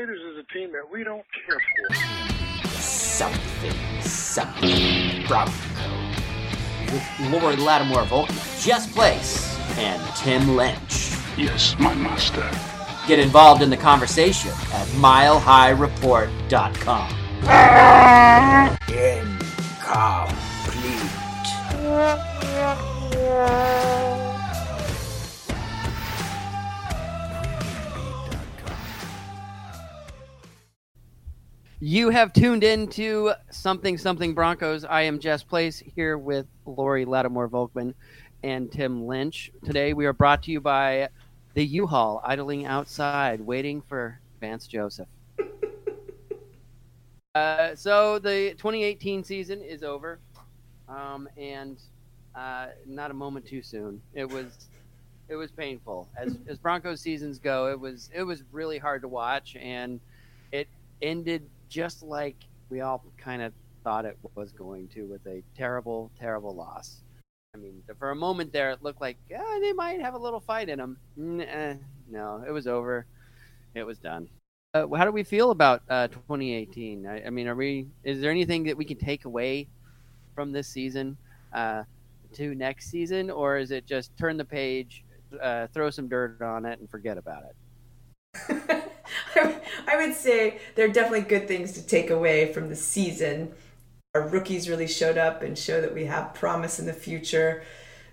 Raiders is a team that we don't care for. Something, something, Bronco. With Lori Lattimore Volkman, Jess Place, and Tim Lynch. Yes, my master. Get involved in the conversation at milehighreport.com. You have tuned in to Something Something Broncos. I am Jess Place here with Lori Lattimore Volkman and Tim Lynch. Today we are brought to you by the U-Haul idling outside waiting for Vance Joseph. uh, so the 2018 season is over, um, and uh, not a moment too soon. It was it was painful as as Broncos seasons go. It was it was really hard to watch, and it ended just like we all kind of thought it was going to with a terrible, terrible loss. I mean, for a moment there, it looked like they might have a little fight in them. Nah, no, it was over. It was done. Uh, how do we feel about uh, 2018? I, I, mean, are we? Is there anything that we can take away from this season uh, to next season, or is it just turn the page, uh, throw some dirt on it, and forget about it? I would say there are definitely good things to take away from the season. Our rookies really showed up and show that we have promise in the future.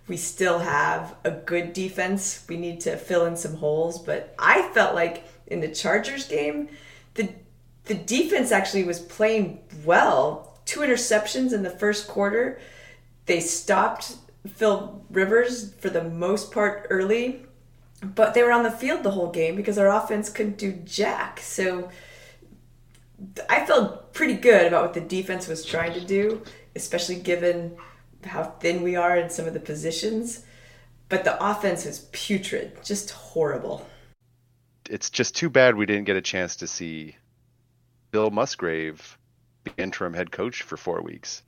We still have a good defense. We need to fill in some holes, but I felt like in the Chargers game, the the defense actually was playing well. Two interceptions in the first quarter. They stopped Phil Rivers for the most part early but they were on the field the whole game because our offense couldn't do jack. So I felt pretty good about what the defense was trying to do, especially given how thin we are in some of the positions. But the offense was putrid, just horrible. It's just too bad we didn't get a chance to see Bill Musgrave, the interim head coach for four weeks,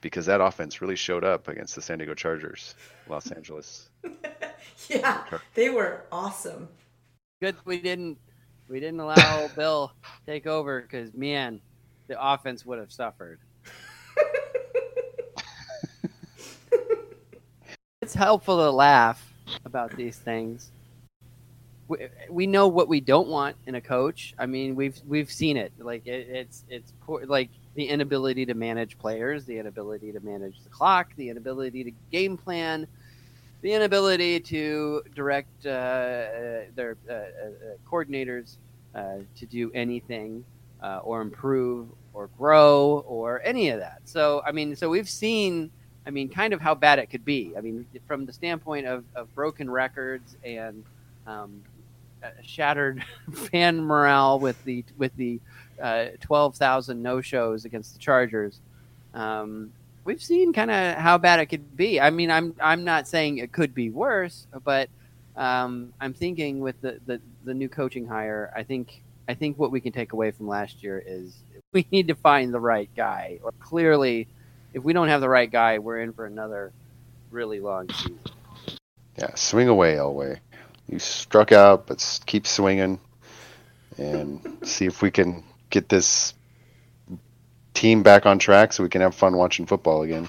because that offense really showed up against the San Diego Chargers, Los Angeles. yeah, they were awesome. Good we didn't we didn't allow Bill take over because man, the offense would have suffered. it's helpful to laugh about these things. We, we know what we don't want in a coach. I mean, we've we've seen it. Like it, it's it's poor, like the inability to manage players, the inability to manage the clock, the inability to game plan the inability to direct uh, uh their uh, coordinators to do anything or improve or grow or any of that. So, I mean, so we've seen, I mean, kind of how bad it could be. I mean, from the standpoint of, of broken records and um, shattered fan morale with the with the uh, twelve thousand no shows against the Chargers. Um, we've seen kind of how bad it could be. I mean, I'm I'm not saying it could be worse, but um, I'm thinking with the, the the new coaching hire, I think I think what we can take away from last year is we need to find the right guy. Or clearly, if we don't have the right guy, we're in for another really long season. Yeah, swing away, Elway. You struck out, but keep swinging, and see if we can get this team back on track so we can have fun watching football again.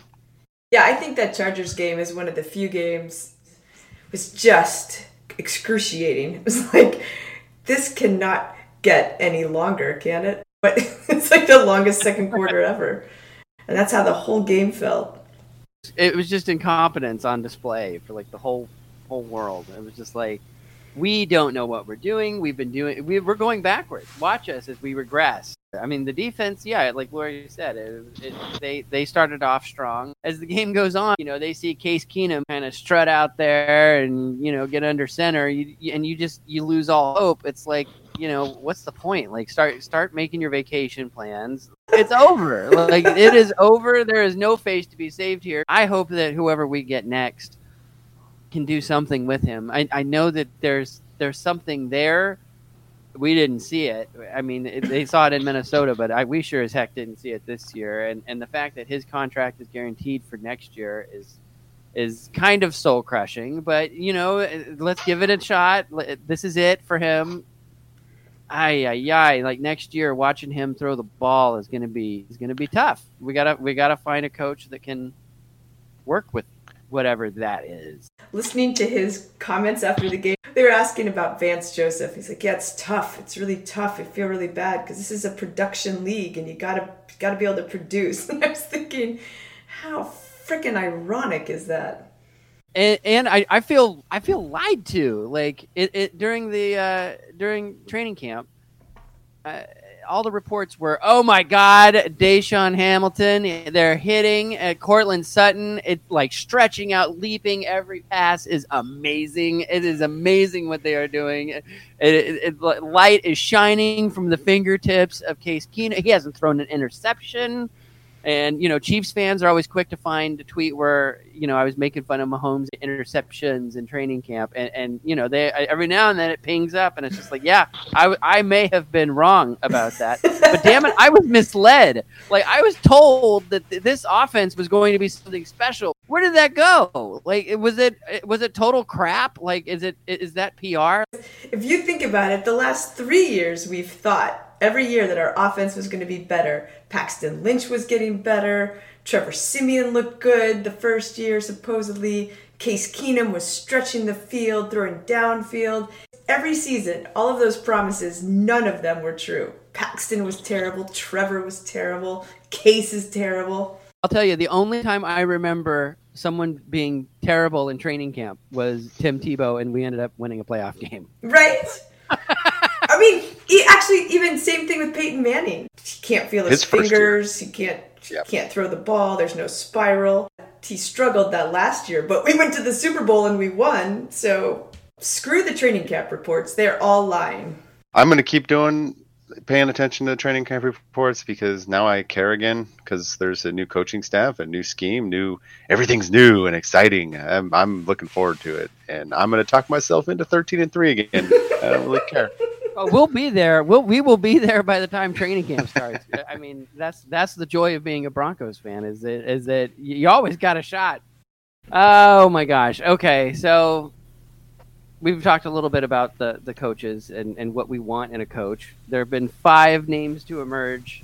Yeah, I think that Chargers game is one of the few games was just excruciating. It was like this cannot get any longer, can it? But it's like the longest second quarter ever. And that's how the whole game felt. It was just incompetence on display for like the whole whole world. It was just like we don't know what we're doing. We've been doing we, we're going backwards. Watch us as we regress. I mean, the defense, yeah, like Lori said, it, it, they they started off strong. As the game goes on, you know, they see Case Keenum kind of strut out there and you know get under center, you, and you just you lose all hope. It's like you know what's the point? Like start start making your vacation plans. It's over. like it is over. There is no face to be saved here. I hope that whoever we get next can do something with him. I, I know that there's there's something there we didn't see it. I mean, it, they saw it in Minnesota, but I, we sure as heck didn't see it this year. And and the fact that his contract is guaranteed for next year is is kind of soul crushing. But you know, eh, let's give it a shot. Eh, this is it for him. ay ay ay, like next year, watching him throw the ball is gonna be is gonna be tough. We gotta we gotta find a coach that can work with whatever that is. Listening to his comments after the game, they were asking about Vance Joseph. He's like, "Yeah, it's tough. It's really tough. I feel really bad because this is a production league, and you gotta gotta be able to produce." And I was thinking, how freaking ironic is that? and, and I, I feel I feel lied to. Like it, it during the uh, during training camp, uh, all the reports were, "Oh my God, DaeSean Hamilton! They're hitting at Courtland Sutton. It's like stretching out, leaping. Every pass is amazing. It is amazing what they are doing. It, it, it, light is shining from the fingertips of Case Keenum. He hasn't thrown an interception." And you know, Chiefs fans are always quick to find a tweet where you know I was making fun of Mahomes' interceptions in training camp, and, and you know they every now and then it pings up, and it's just like, yeah, I, I may have been wrong about that, but damn it, I was misled. Like I was told that th- this offense was going to be something special. Where did that go? Like, was it was it total crap? Like, is it is that PR? If you think about it, the last three years we've thought every year that our offense was going to be better. Paxton Lynch was getting better. Trevor Siemian looked good the first year, supposedly. Case Keenum was stretching the field, throwing downfield. Every season, all of those promises, none of them were true. Paxton was terrible. Trevor was terrible. Case is terrible. I'll tell you, the only time I remember someone being terrible in training camp was Tim Tebow, and we ended up winning a playoff game. Right? I mean, he actually even same thing with Peyton Manning. He can't feel his, his fingers. He can't yep. can't throw the ball. There's no spiral. He struggled that last year, but we went to the Super Bowl and we won. So screw the training camp reports. They're all lying. I'm going to keep doing paying attention to the training camp reports because now I care again because there's a new coaching staff, a new scheme, new everything's new and exciting. I'm, I'm looking forward to it, and I'm going to talk myself into 13 and three again. I don't really care. Well, we'll be there. We'll we will be there by the time training camp starts. I mean, that's that's the joy of being a Broncos fan is that is that you always got a shot. Oh my gosh. Okay, so we've talked a little bit about the, the coaches and, and what we want in a coach. There have been five names to emerge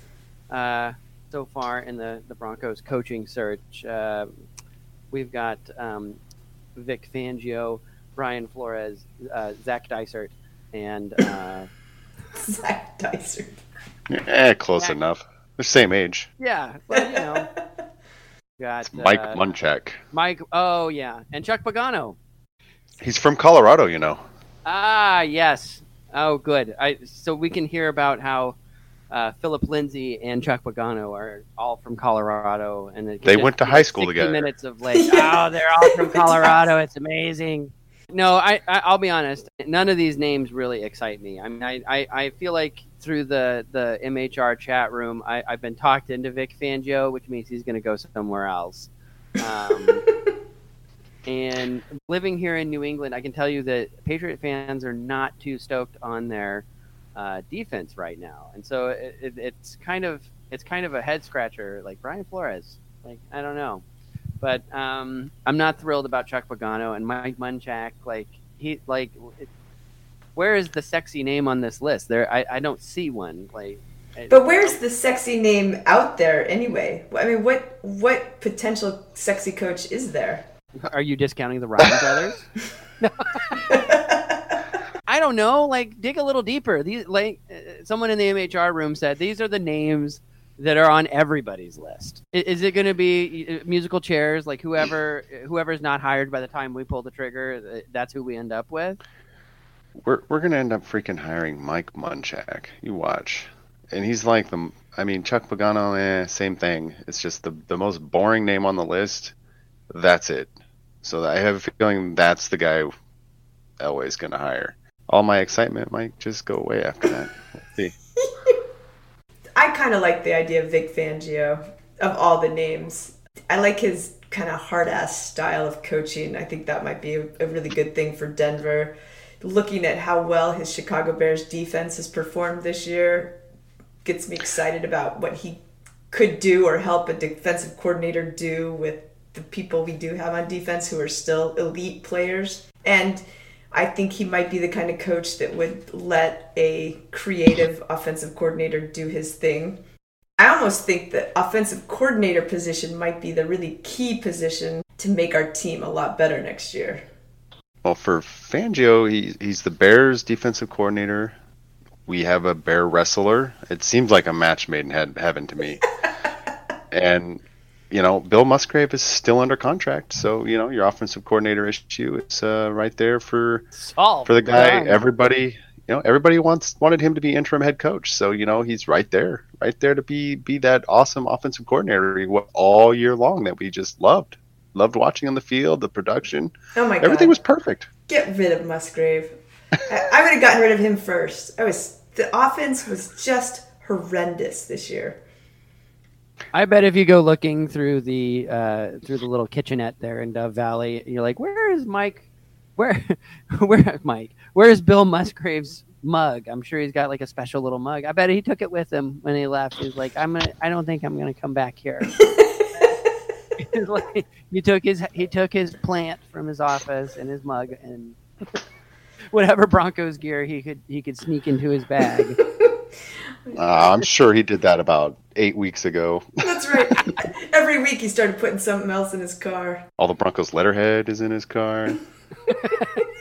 uh, so far in the, the Broncos coaching search. Uh, we've got um, Vic Fangio, Brian Flores, uh, Zach Dysert, and uh, Zach Dysert. Eh, close Zach. enough. They're same age. Yeah, but you know. Got it's Mike uh, Munchak. Mike, oh yeah, and Chuck Pagano. He's from Colorado, you know. Ah, yes. Oh, good. I so we can hear about how uh, Phillip Lindsay and Chuck Pagano are all from Colorado, and they went to high school together. Minutes of like, oh, they're all from Colorado. It's amazing. No, I, I will be honest. None of these names really excite me. I mean, I, I, I feel like through the the MHR chat room, I, I've been talked into Vic Fangio, which means he's going to go somewhere else. Um, And living here in New England, I can tell you that Patriot fans are not too stoked on their uh, defense right now, and so it, it, it's kind of it's kind of a head scratcher. Like Brian Flores, like I don't know, but um, I'm not thrilled about Chuck Pagano and Mike Munchak. Like he like, it, where is the sexy name on this list? There, I, I don't see one. Like but where's the sexy name out there anyway? I mean, what what potential sexy coach is there? Are you discounting the Ryan brothers? I don't know. Like, dig a little deeper. These, like, someone in the MHR room said these are the names that are on everybody's list. Is, it going to be uh, musical chairs? Like, whoever whoever's not hired by the time we pull the trigger, uh, that's who we end up with. We're we're going to end up freaking hiring Mike Munchak. You watch, and he's like the. I mean, Chuck Pagano, eh, same thing. It's just the the most boring name on the list. That's it. So I have a feeling that's the guy Elway's going to hire. All my excitement might just go away after that. see. I kind of like the idea of Vic Fangio of all the names. I like his kind of hard ass style of coaching. I think that might be a, a really good thing for Denver. Looking at how well his Chicago Bears defense has performed this year gets me excited about what he could do or help a defensive coordinator do with the people we do have on defense who are still elite players. And I think he might be the kind of coach that would let a creative offensive coordinator do his thing. I almost think the offensive coordinator position might be the really key position to make our team a lot better next year. Well, for Fangio, he, he's the Bears defensive coordinator. We have a bear wrestler. It seems like a match made in heaven to me. and you know, Bill Musgrave is still under contract, so you know your offensive coordinator issue is uh, right there for Solved. for the guy. Yeah. Everybody, you know, everybody wants wanted him to be interim head coach, so you know he's right there, right there to be be that awesome offensive coordinator all year long that we just loved, loved watching on the field, the production, Oh my god. everything was perfect. Get rid of Musgrave. I, I would have gotten rid of him first. I was the offense was just horrendous this year. I bet if you go looking through the uh, through the little kitchenette there in Dove Valley, you're like, where is Mike? Where, where Mike? Where is Bill Musgrave's mug? I'm sure he's got like a special little mug. I bet he took it with him when he left. He's like, I'm gonna. I don't think I'm gonna come back here. Like, he took his he took his plant from his office and his mug and whatever Broncos gear he could he could sneak into his bag. Uh, I'm sure he did that about eight weeks ago. That's right. Every week he started putting something else in his car. All the Broncos letterhead is in his car.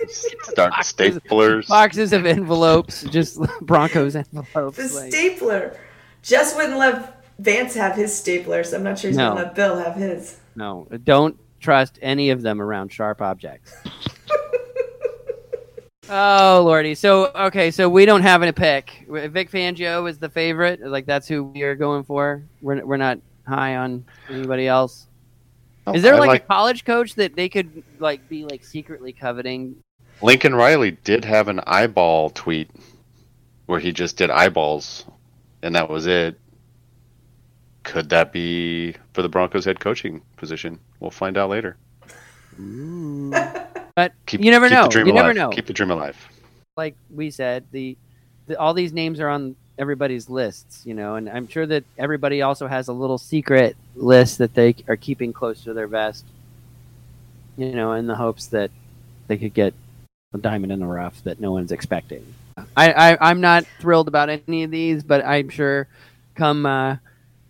Start Boxes- staplers. boxes of envelopes, just Broncos envelopes. The like- stapler. Jess wouldn't let Vance have his stapler, so I'm not sure he's No. gonna let Bill have his. No, don't trust any of them around sharp objects. Oh lordy! So okay, so we don't have any pick. Vic Fangio is the favorite. Like that's who we are going for. We're we're not high on anybody else. Is there I like, a college coach that they could like be like secretly coveting? Lincoln Riley did have an eyeball tweet where he just did eyeballs, and that was it. Could that be for the Broncos head coaching position? We'll find out later. But Keep, you never know. The dream You never know. Keep the dream alive. like we said, the, the all these names are on everybody's lists, you know, and I'm sure that everybody also has a little secret list that they are keeping close to their vest, you know, in the hopes that they could get a diamond in the rough that no one's expecting. I, I I'm not thrilled about any of these, but I'm sure come uh,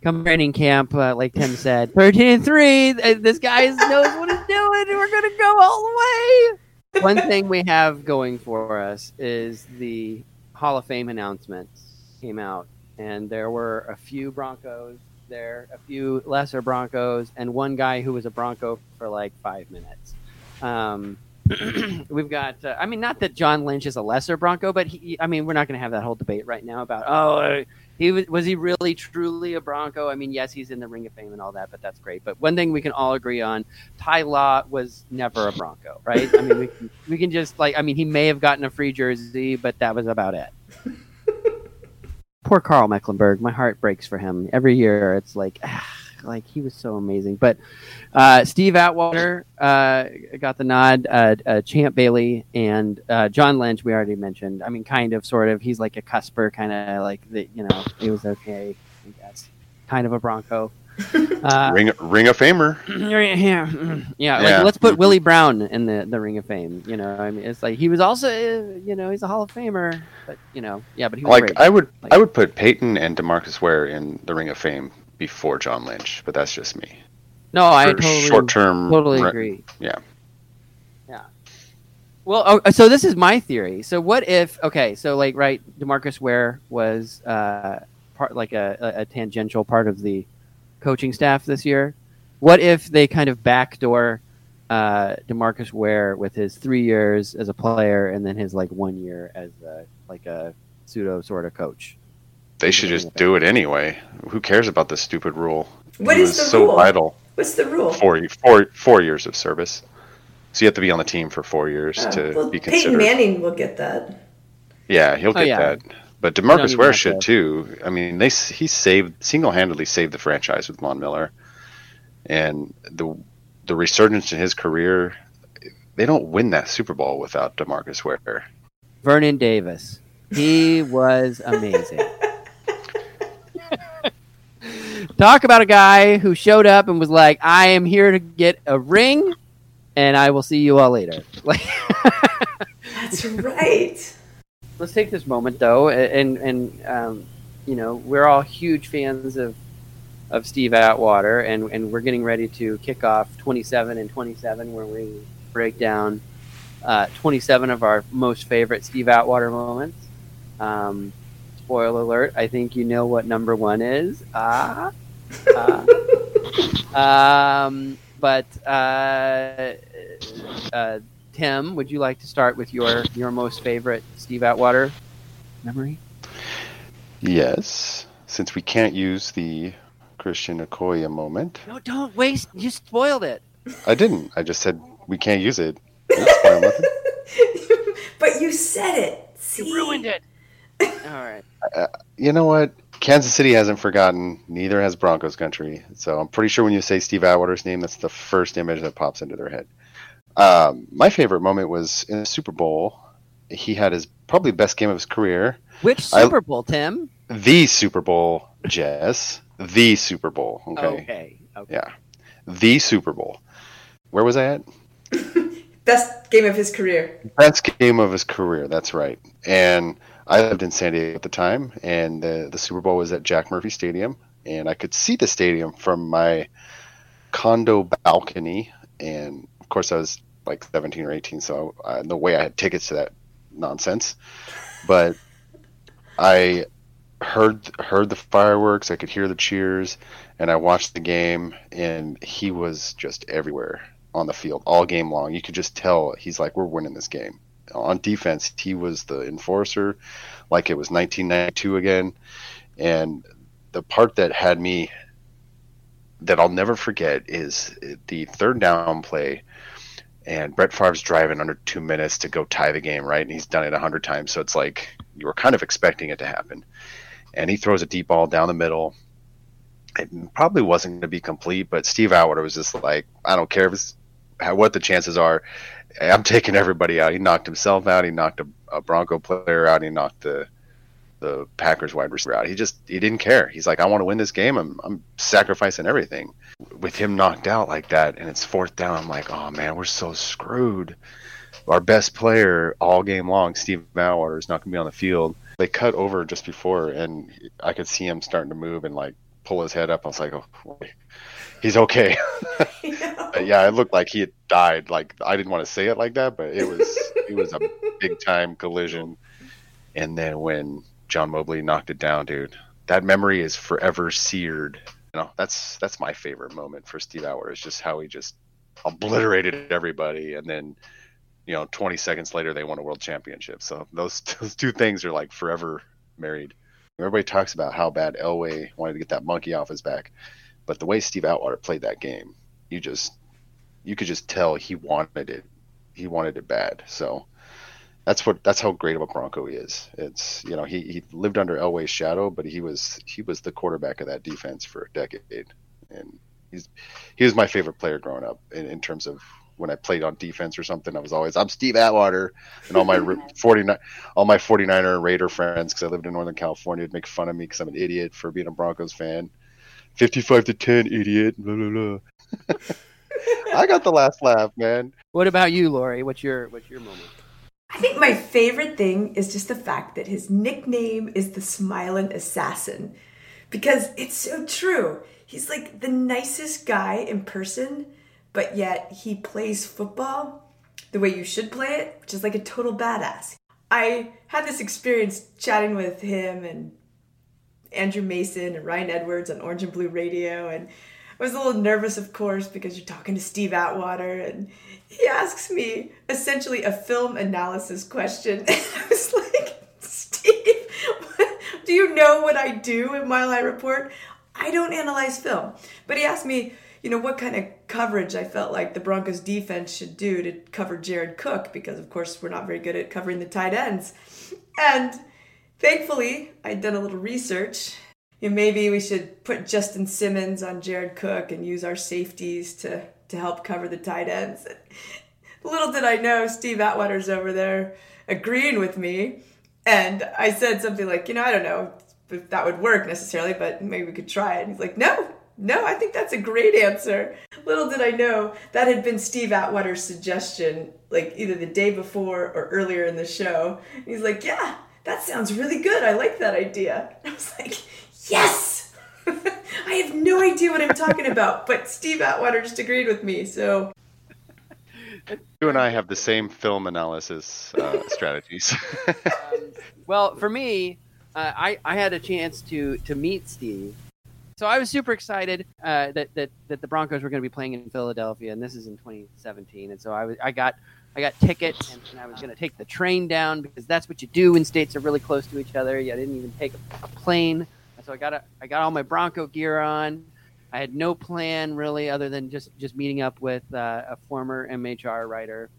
come training camp, uh, like Tim said, 13 and three, this guy knows what he's doing, and we're gonna go all the way one thing we have going for us is the Hall of Fame announcements came out, and there were a few Broncos there, a few lesser Broncos, and one guy who was a Bronco for like five minutes. Um, we've got, uh, I mean, not that John Lynch is a lesser Bronco, but he, I mean, we're not going to have that whole debate right now about, oh, uh, he was, was he really truly a Bronco? I mean, yes, he's in the Ring of Fame and all that, but that's great. But one thing we can all agree on Ty Law was never a Bronco, right? I mean, we can, we can just like, I mean, he may have gotten a free jersey, but that was about it. Poor Karl Mecklenburg. My heart breaks for him. Every year, it's like, ah, like he was so amazing. But uh, Steve Atwater uh, got the nod. Uh, uh, Champ Bailey and uh, John Lynch, we already mentioned. I mean, kind of, sort of. He's like a cusper, kind of like the, you know, he was okay, I guess. Kind of a Bronco. Uh, Ring Ring of Famer. yeah, yeah, yeah. Yeah. Like, let's put Willie Brown in the, the Ring of Fame. You know, I mean, it's like he was also, uh, you know, he's a Hall of Famer, but you know, yeah, but he was Like great. I would Like- I would put Peyton and Demarcus Ware in the Ring of Fame before John Lynch, but that's just me. no, I totally, short term. totally agree. Yeah. Yeah. Well, oh, so this is my theory. So what if? Okay, so like, right, Demarcus Ware was uh, part like a, a, a tangential part of the coaching staff this year. What if they kind of backdoor uh, Demarcus Ware with his three years as a player and then his like one year as a, like a pseudo sort of coach? They should just do it anyway. Who cares about this stupid rule? What It is the so rule? vital. What's the rule? Four, four, four years of service. So you have to be on the team for four years Uh, to well, be considered. Peyton. Manning will get that. Yeah, he'll Oh, get yeah. that. But Demarcus even Ware should to- too. I mean, they he saved single-handedly saved the franchise with Von Miller, and the the resurgence in his career. They don't win that Super Bowl without Demarcus Ware. Vernon Davis. He was amazing. Talk about a guy who showed up and was like, "I am here to get a ring, and I will see you all later." Like, That's right. Let's take this moment though, and and um, you know we're all huge fans of of Steve Atwater, and and we're getting ready to kick off 27 and 27, where we break down uh, 27 of our most favorite Steve Atwater moments. Um, spoiler alert! I think you know what number one is. Ah. ah. um, but uh, uh, Tim, would you like to start with your your most favorite Steve Atwater memory? Yes, since we can't use the Christian Okoye moment. No, don't waste. You spoiled it. I didn't. I just said we can't use it. I didn't spoil nothing. but you said it. See? You ruined it. All right. You know what? Kansas City hasn't forgotten. Neither has Broncos country. So I'm pretty sure when you say Steve Atwater's name, that's the first image that pops into their head. Um, my favorite moment was in the Super Bowl. He had his probably best game of his career. Which I- Super Bowl, Tim? The Super Bowl, Jess. The Super Bowl. Okay. Okay. okay. Yeah. The Super Bowl. Where was I at? Best game of his career. Best game of his career. That's right. And I lived in San Diego at the time, and the the Super Bowl was at Jack Murphy Stadium, and I could see the stadium from my condo balcony. And of course, I was like 17 or 18, so uh, no way I had tickets to that nonsense. But I heard heard the fireworks. I could hear the cheers, and I watched the game. And he was just everywhere on the field all game long. You could just tell he's like, "We're winning this game." On defense, he was the enforcer, like it was 1992 again. And the part that had me that I'll never forget is the third down play. And Brett Favre's driving under two minutes to go tie the game, right? And he's done it a hundred times, so it's like you were kind of expecting it to happen and he throws a deep ball down the middle. It probably wasn't going to be complete, but Steve Atwater was just like, I don't care if it's, what the chances are. I'm taking everybody out. He knocked himself out. He knocked a, a Bronco player out. He knocked the the Packers wide receiver out. He just he didn't care. He's like, I want to win this game. I'm I'm sacrificing everything. With him knocked out like that, and it's fourth down. I'm like, oh man, we're so screwed. Our best player all game long, Steve Atwater, is not going to be on the field they cut over just before and I could see him starting to move and like pull his head up. I was like, oh, boy. He's okay. yeah, it looked like he had died. Like I didn't want to say it like that, but it was it was a big time collision. And then when John Mobley knocked it down, dude, that memory is forever seared. You know, that's that's my favorite moment for Steve Atwater. Is just how he just obliterated everybody, and then you know, 20 seconds later they won a world championship. So those those two things are like forever married. Everybody talks about how bad Elway wanted to get that monkey off his back, but the way Steve Atwater played that game, you just you could just tell he wanted it. He wanted it bad. So that's what that's how great of a Bronco he is. It's you know he, he lived under Elway's shadow, but he was he was the quarterback of that defense for a decade, and he's he was my favorite player growing up in, in terms of when I played on defense or something, I was always I'm Steve Atwater, and all my 49 all my 49er Raider friends because I lived in Northern California would make fun of me because I'm an idiot for being a Broncos fan. 55 to 10, idiot. Blah, blah, blah. I got the last laugh, man. What about you, Lori? What's your what's your moment? I think my favorite thing is just the fact that his nickname is the Smiling Assassin because it's so true. He's like the nicest guy in person, but yet he plays football the way you should play it, which is like a total badass. I had this experience chatting with him and Andrew Mason and Ryan Edwards on Orange and Blue Radio, and I was a little nervous, of course, because you're talking to Steve Atwater, and he asks me essentially a film analysis question. And I was like, Steve, do you know what I do in Mile High Report? I don't analyze film. But he asked me, you know, what kind of coverage I felt like the Broncos defense should do to cover Jared Cook, because of course we're not very good at covering the tight ends. And thankfully, I'd done a little research. Know, maybe we should put Justin Simmons on Jared Cook and use our safeties to, to help cover the tight ends. Little did I know, Steve Atwater's over there agreeing with me. And I said something like, you know, I don't know if that would work necessarily, but maybe we could try it. And he's like, no, No, I think that's a great answer. Little did I know that had been Steve Atwater's suggestion, like either the day before or earlier in the show. He's like, "Yeah, that sounds really good. I like that idea." I was like, "Yes!" I have no idea what I'm talking about, but Steve Atwater just agreed with me. So You and I have the same film analysis uh, strategies. Well, for me, uh, I I had a chance to to meet Steve, so I was super excited uh, that that that the Broncos were going to be playing in Philadelphia, and this is in 2017. And so I was I got I got tickets, and, and I was going to take the train down because that's what you do when states are really close to each other. Yeah, I didn't even take a, a plane, so I got a, I got all my Bronco gear on. I had no plan really, other than just just meeting up with uh, a former MHR writer.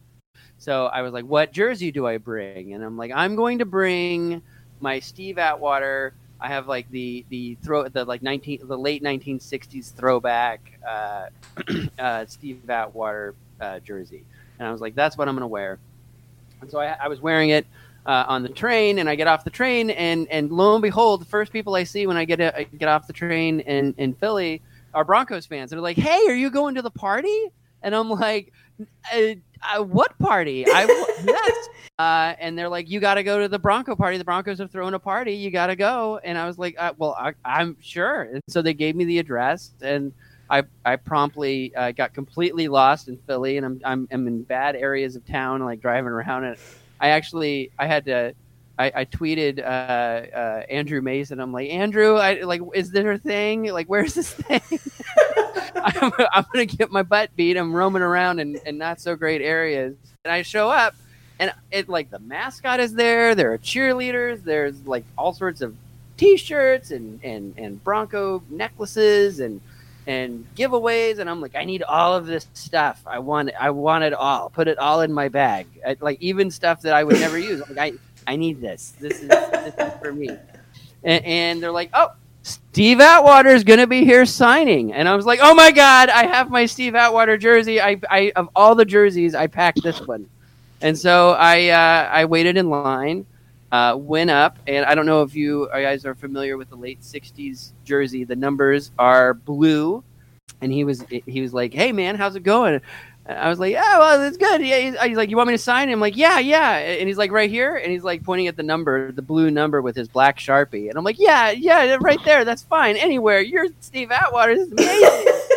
So I was like, "What jersey do I bring?" And I'm like, "I'm going to bring my Steve Atwater. I have like the the throw the like 19 the late 1960s throwback uh, uh, Steve Atwater uh, jersey." And I was like, "That's what I'm going to wear." And so I, I was wearing it uh, on the train, and I get off the train, and and lo and behold, the first people I see when I get a, I get off the train in in Philly are Broncos fans. And they're like, "Hey, are you going to the party?" And I'm like, uh, uh, "What party?" I yes. Uh, and they're like, "You got to go to the Bronco party. The Broncos have thrown a party. You got to go." And I was like, uh, "Well, I, I'm sure." And so they gave me the address, and I I promptly uh, got completely lost in Philly, and I'm, I'm I'm in bad areas of town, like driving around. And I actually I had to. I, I tweeted uh, uh, Andrew Mason. I'm like, Andrew, I like, is there a thing? Like, where's this thing? I'm, I'm gonna get my butt beat. I'm roaming around in, in not so great areas, and I show up, and it like the mascot is there. There are cheerleaders. There's like all sorts of T-shirts and and and Bronco necklaces and and giveaways, and I'm like, I need all of this stuff. I want it. I want it all. Put it all in my bag. I, like even stuff that I would never use. Like, I I need this. This is this is for me. And, and they're like, oh. Steve Atwater is going to be here signing, and I was like, "Oh my God, I have my Steve Atwater jersey! I, I of all the jerseys, I packed this one." And so I uh, I waited in line, uh, went up, and I don't know if you guys are familiar with the late '60s jersey. The numbers are blue, and he was he was like, "Hey man, how's it going?" And I was like, "Yeah, well, it's good." Yeah, he's, like, "You want me to sign?" I'm like, "Yeah, yeah." And he's like, "Right here," and he's like pointing at the number, the blue number with his black sharpie, and I'm like, "Yeah, yeah, right there. That's fine. Anywhere. You're Steve Atwater. This is amazing."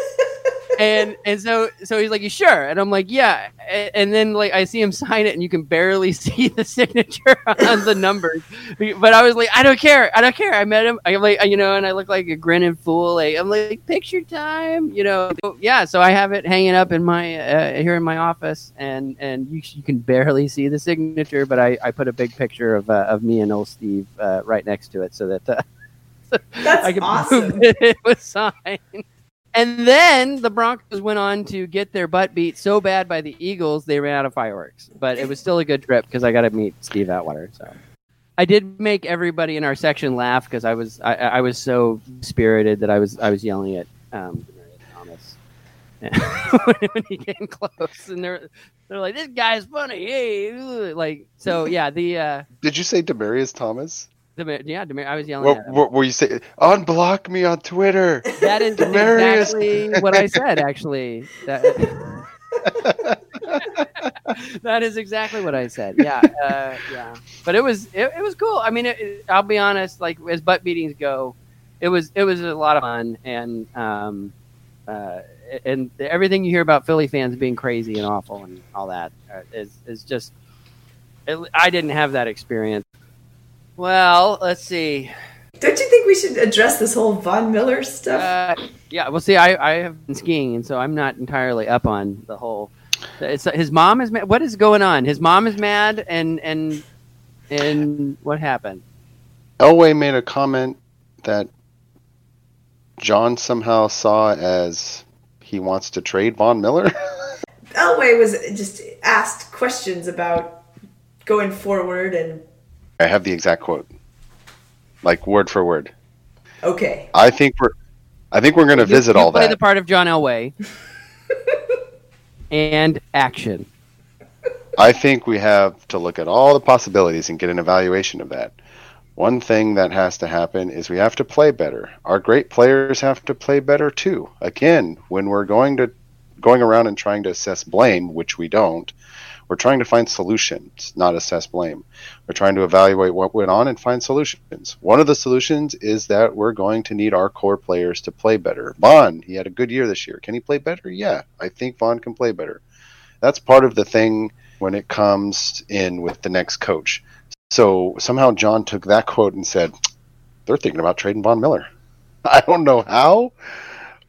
and and so so he's like, "You sure?" And I'm like, "Yeah." And, and then like I see him sign it, and you can barely see the signature on the numbers. But I was like, "I don't care. I don't care." I met him. I'm like, you know, and I look like a grinning fool. Like I'm like, "Picture time," you know. So, yeah. So I have it hanging up in my uh, here in my office, and and you, you can barely see the signature, but I, I put a big picture of uh, of me and old Steve uh, right next to it, so that. Uh, That's I can awesome. prove that it was signed. And then the Broncos went on to get their butt beat so bad by the Eagles they ran out of fireworks. But it was still a good trip because I got to meet Steve Atwater. So I did make everybody in our section laugh because I was I, I was so spirited that I was I was yelling at um, Thomas when he came close, and they're they're like, "This guy's funny." Hey, like so yeah. The uh, Did you say Demaryius Thomas? The yeah, Demir, I was yelling What, at what were you say? Unblock me on Twitter. That is Demaryius. exactly what I said. Actually, that, that is exactly what I said. Yeah, uh, yeah. But it was it, it was cool. I mean, it, it- I'll be honest. Like as butt beatings go, it was it was a lot of fun, and um, uh, and everything you hear about Philly fans being crazy and awful and all that uh, is is just. It, I didn't have that experience. Well, let's see. Don't you think we should address this whole Von Miller stuff? Uh, yeah, well, see, I, I have been skiing, and so I'm not entirely up on the whole. It's his mom is mad. What is going on? His mom is mad, and and and what happened? Elway made a comment that John somehow saw as he wants to trade Von Miller. Elway was just asked questions about going forward and I have the exact quote, like word for word. okay. I think we're, I think we're going to visit you all play that. Play the part of John Elway, and action. I think we have to look at all the possibilities and get an evaluation of that. one thing that has to happen is we have to play better. Our great players have to play better too. Again, when we're going to going around and trying to assess blame, which we don't, we're trying to find solutions, not assess blame. We're trying to evaluate what went on and find solutions. One of the solutions is that we're going to need our core players to play better. Von, he had a good year this year. Can he play better? Yeah, I think Von can play better. That's part of the thing when it comes in with the next coach. So somehow John took that quote and said, they're thinking about trading Von Miller. I don't know how,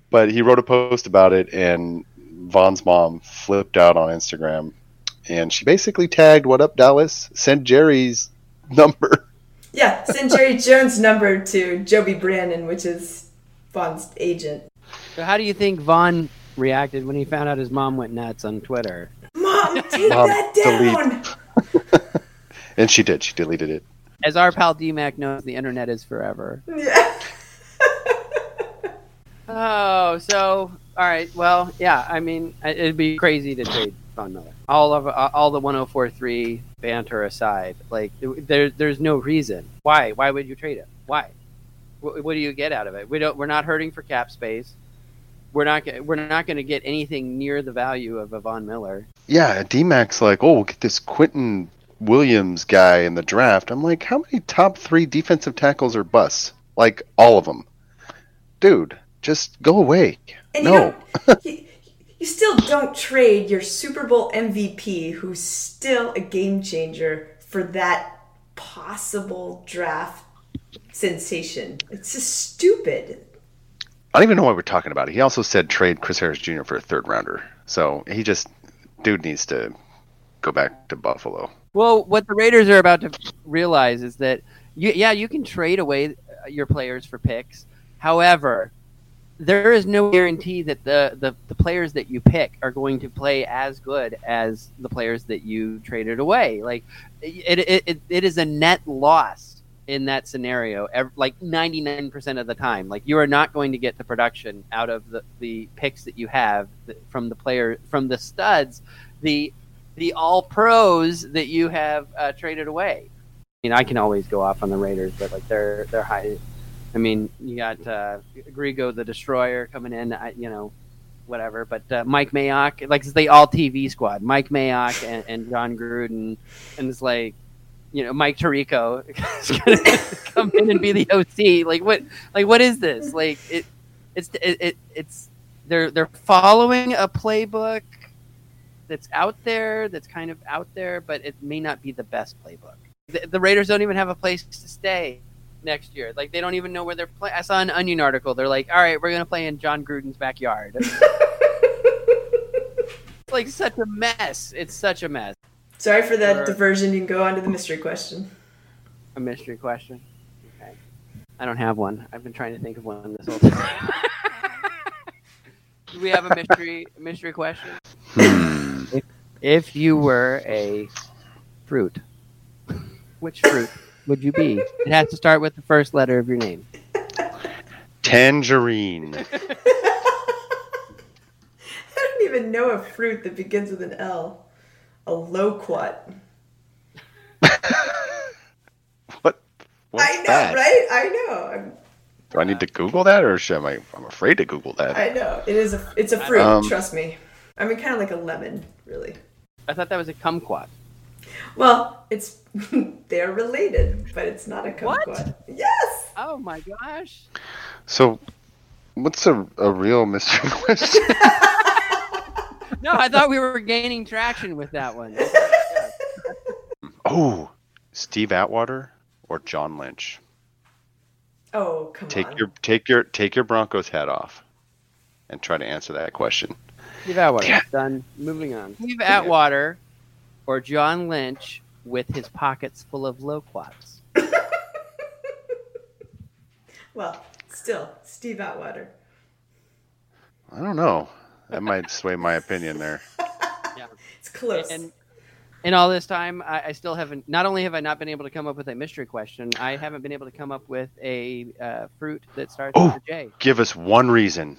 but he wrote a post about it, and Von's mom flipped out on Instagram, and she basically tagged, "What up, Dallas? Send Jerry's number." Yeah, send Jerry Jones' number to Joby Branion, which is Von's agent. So how do you think Von reacted when he found out his mom went nuts on Twitter? Mom, take Mom, that delete. down. And she did. She deleted it. As our pal DMAC knows, the internet is forever. Yeah. Oh, so all right. Well, yeah. I mean, it'd be crazy to trade Von Miller. All of uh, all the 1043 banter aside, like there, there's no reason why. Why would you trade him? Why? What, what do you get out of it? We don't. We're not hurting for cap space. We're not. We're not going to get anything near the value of a Von Miller. Yeah, D-Mac's like, oh, we'll get this Quinnen Williams guy in the draft. I'm like, how many top three defensive tackles are busts? Like all of them. Dude, just go away. And no. don't- you, you still don't trade your Super Bowl MVP, who's still a game changer, for that possible draft sensation. It's just stupid. I don't even know why we're talking about it. He also said trade Chris Harris Jr. for a third rounder. So he just, dude needs to go back to Buffalo. Well, what the Raiders are about to realize is that, you, yeah, you can trade away your players for picks. However, there is no guarantee that the, the, the players that you pick are going to play as good as the players that you traded away. Like, it, it, it, it is a net loss in that scenario, like 99% of the time. Like, you are not going to get the production out of the, the picks that you have from the player, from the studs. The the all pros that you have uh, traded away. I mean, I can always go off on the Raiders, but like they're they're high. I mean, you got uh, Grigo the Destroyer coming in. You know, whatever. But uh, Mike Mayock, like it's the all TV squad. Mike Mayock and, and Jon Gruden, and it's like, you know, Mike Tirico is gonna come in and be the OC. Like what? Like what is this? Like it? It's it, it it's they're they're following a playbook that's out there, that's kind of out there, but it may not be the best playbook. The, the Raiders don't even have a place to stay next year. Like they don't even know where they're playing. I saw an Onion article. They're like, "All right, we're gonna play in Jon Gruden's backyard." it's like such a mess. It's such a mess. Sorry for that Sure. diversion. You can go on to the mystery question. A mystery question. Okay, I don't have one. I've been trying to think of one this whole time. Do we have a mystery mystery question? if, if you were a fruit, which fruit would you be? It has to start with the first letter of your name. Tangerine. I don't even know a fruit that begins with an L. A loquat. what? What's I know, that? right? I know. I'm, Do I need to Google that, or should I? I'm afraid to Google that. I know. It is a. It's a fruit. Um, trust me. I mean, kind of like a lemon, really. I thought that was a kumquat. Well, it's they're related, but it's not a What? Yes. Oh my gosh! So, what's a, a real mystery question? No, I thought we were gaining traction with that one. oh, Steve Atwater or John Lynch? Oh, come Take on. your take your take your Broncos hat off, and try to answer that question. Steve Atwater. Yeah. Done. Moving on. Steve Atwater or John Lynch with his pockets full of loquats. Well, still, Steve Atwater. I don't know. That might sway my opinion there. Yeah. It's close. And in all this time, I, I still haven't. Not only have I not been able to come up with a mystery question, I haven't been able to come up with a uh, fruit that starts Oh. with a J. Give us one reason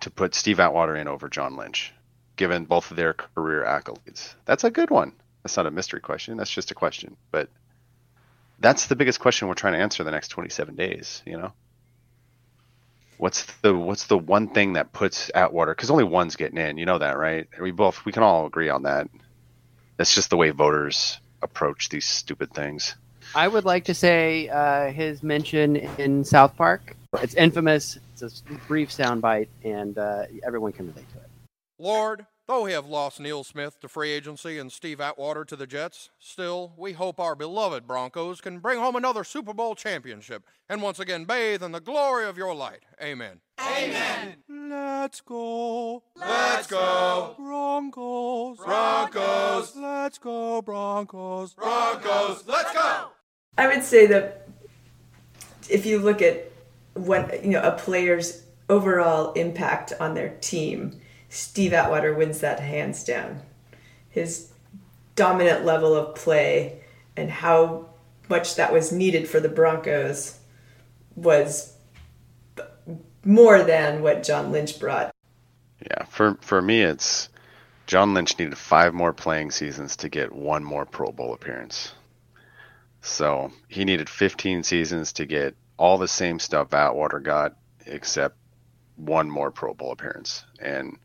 to put Steve Atwater in over John Lynch, given both of their career accolades. That's a good one. That's not a mystery question. That's just a question. But that's the biggest question we're trying to answer the next 27 days. You know, what's the what's the one thing that puts Atwater? Because only one's getting in. You know that, right? We both we can all agree on that. That's just the way voters approach these stupid things. I would like to say uh, his mention in South Park. It's infamous. It's a brief soundbite, and uh, everyone can relate to it. Lord, though we have lost Neil Smith to free agency and Steve Atwater to the Jets, still, we hope our beloved Broncos can bring home another Super Bowl championship and once again bathe in the glory of your light. Amen. Amen. Let's go. Let's go. Broncos. Broncos. Let's go, Broncos. Broncos. Let's go. I would say that if you look at what you know a player's overall impact on their team, Steve Atwater wins that hands down. His dominant level of play and how much that was needed for the Broncos was more than what John Lynch brought. Yeah, for for me, it's John Lynch needed five more playing seasons to get one more Pro Bowl appearance. So he needed 15 seasons to get all the same stuff Atwater got, except one more Pro Bowl appearance, and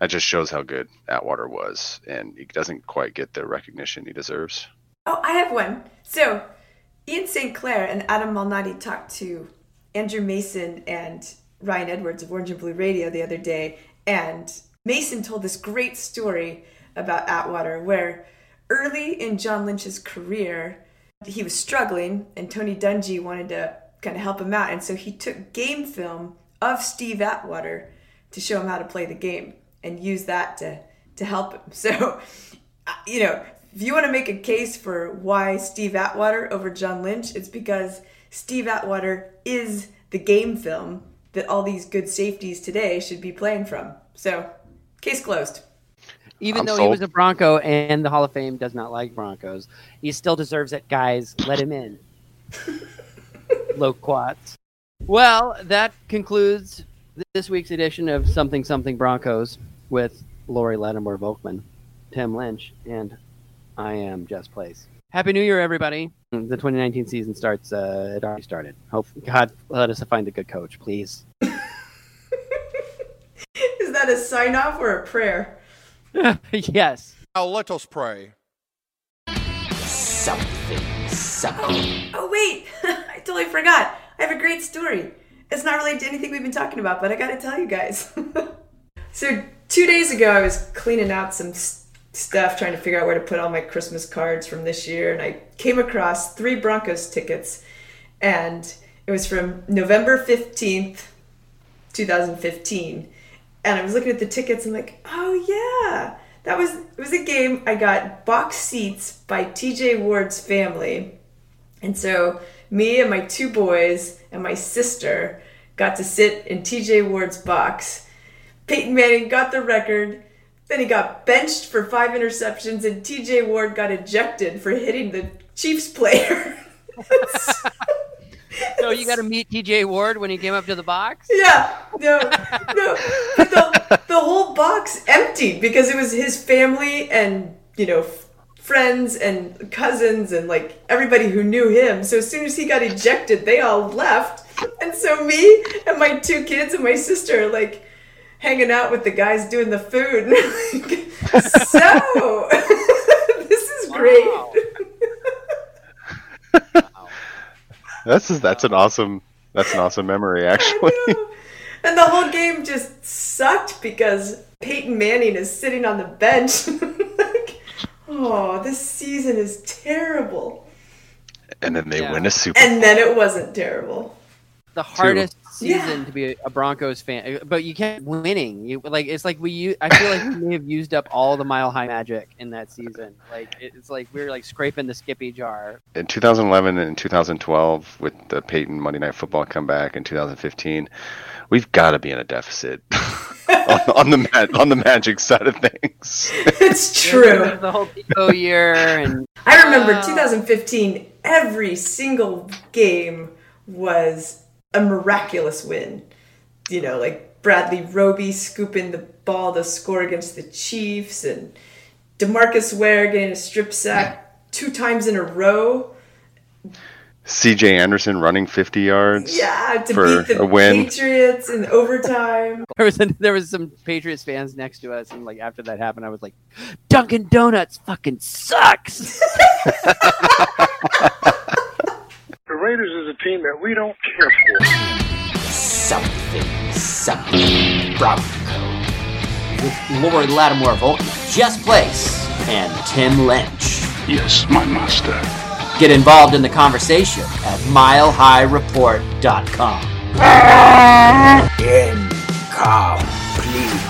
that just shows how good Atwater was, and he doesn't quite get the recognition he deserves. Oh, I have one. So, Ian St. Clair and Adam Malnati talked to Andrew Mason and Ryan Edwards of Orange and Blue Radio the other day, and Mason told this great story about Atwater where early in John Lynch's career, he was struggling, and Tony Dungy wanted to kind of help him out, and so he took game film of Steve Atwater to show him how to play the game and use that to to help him. So, uh, you know, if you want to make a case for why Steve Atwater over John Lynch, it's because Steve Atwater is the game film that all these good safeties today should be playing from. So, case closed. Even I'm though he was a Bronco and the Hall of Fame does not like Broncos, he still deserves it, guys. Let him in. Loquats. Well, that concludes this week's edition of Something Something Broncos with Laurie Lattimore Volkmann, Tim Lynch, and I am Jess Place. Happy New Year, everybody. The 2019 season starts, uh, it already started. Hope God let us find a good coach, please. Is that a sign off or a prayer? yes. Now let us pray. Something, something. Oh, wait! I totally forgot. I have a great story. It's not related to anything we've been talking about, but I gotta tell you guys. so, two days ago, I was cleaning out some s- stuff, trying to figure out where to put all my Christmas cards from this year, and I came across three Broncos tickets, and it was from November 15th, 2015. And I was looking at the tickets and like, oh yeah, that was it was a game. I got box seats by TJ Ward's family. And so me and my two boys and my sister got to sit in TJ Ward's box. Peyton Manning got the record. Then he got benched for five interceptions, and TJ Ward got ejected for hitting the Chiefs player. So you got to meet TJ Ward when he came up to the box? Yeah, no, no. But the, the whole box emptied because it was his family and, you know, friends and cousins and like everybody who knew him. So as soon as he got ejected, they all left. And so me and my two kids and my sister like hanging out with the guys doing the food. Like, so, this is great. Wow. That's that's an awesome that's an awesome memory actually. And the whole game just sucked because Peyton Manning is sitting on the bench. like, oh, this season is terrible. and then they Yeah. win a Super. And then it wasn't terrible. The hardest Yeah. season to be a Broncos fan, but you kept winning. You like it's like we. u- I feel like we may have used up all the Mile High magic in that season. Like it's like we were like scraping the Skippy jar. in 2011 and 2012 with the Peyton Monday Night Football comeback in 2015, we've got to be in a deficit on, on the ma- on the Magic side of things. It's true. The whole Pico year and I remember Wow. 2015, every single game was a miraculous win. You know, like Bradley Roby scooping the ball to score against the Chiefs and DeMarcus Ware getting a strip sack two times in a row. C.J. Anderson running 50 yards. Yeah, to For beat the a win. Patriots in overtime. There was there was some Patriots fans next to us, and like after that happened, I was like, Dunkin' Donuts fucking sucks. The Raiders is a team that we don't care for. Something, something Bronco. With Laurie Lattimore Volkmann, Jess Place, and Tim Lynch. Yes, my master. Get involved in the conversation at milehighreport.com. Incomplete.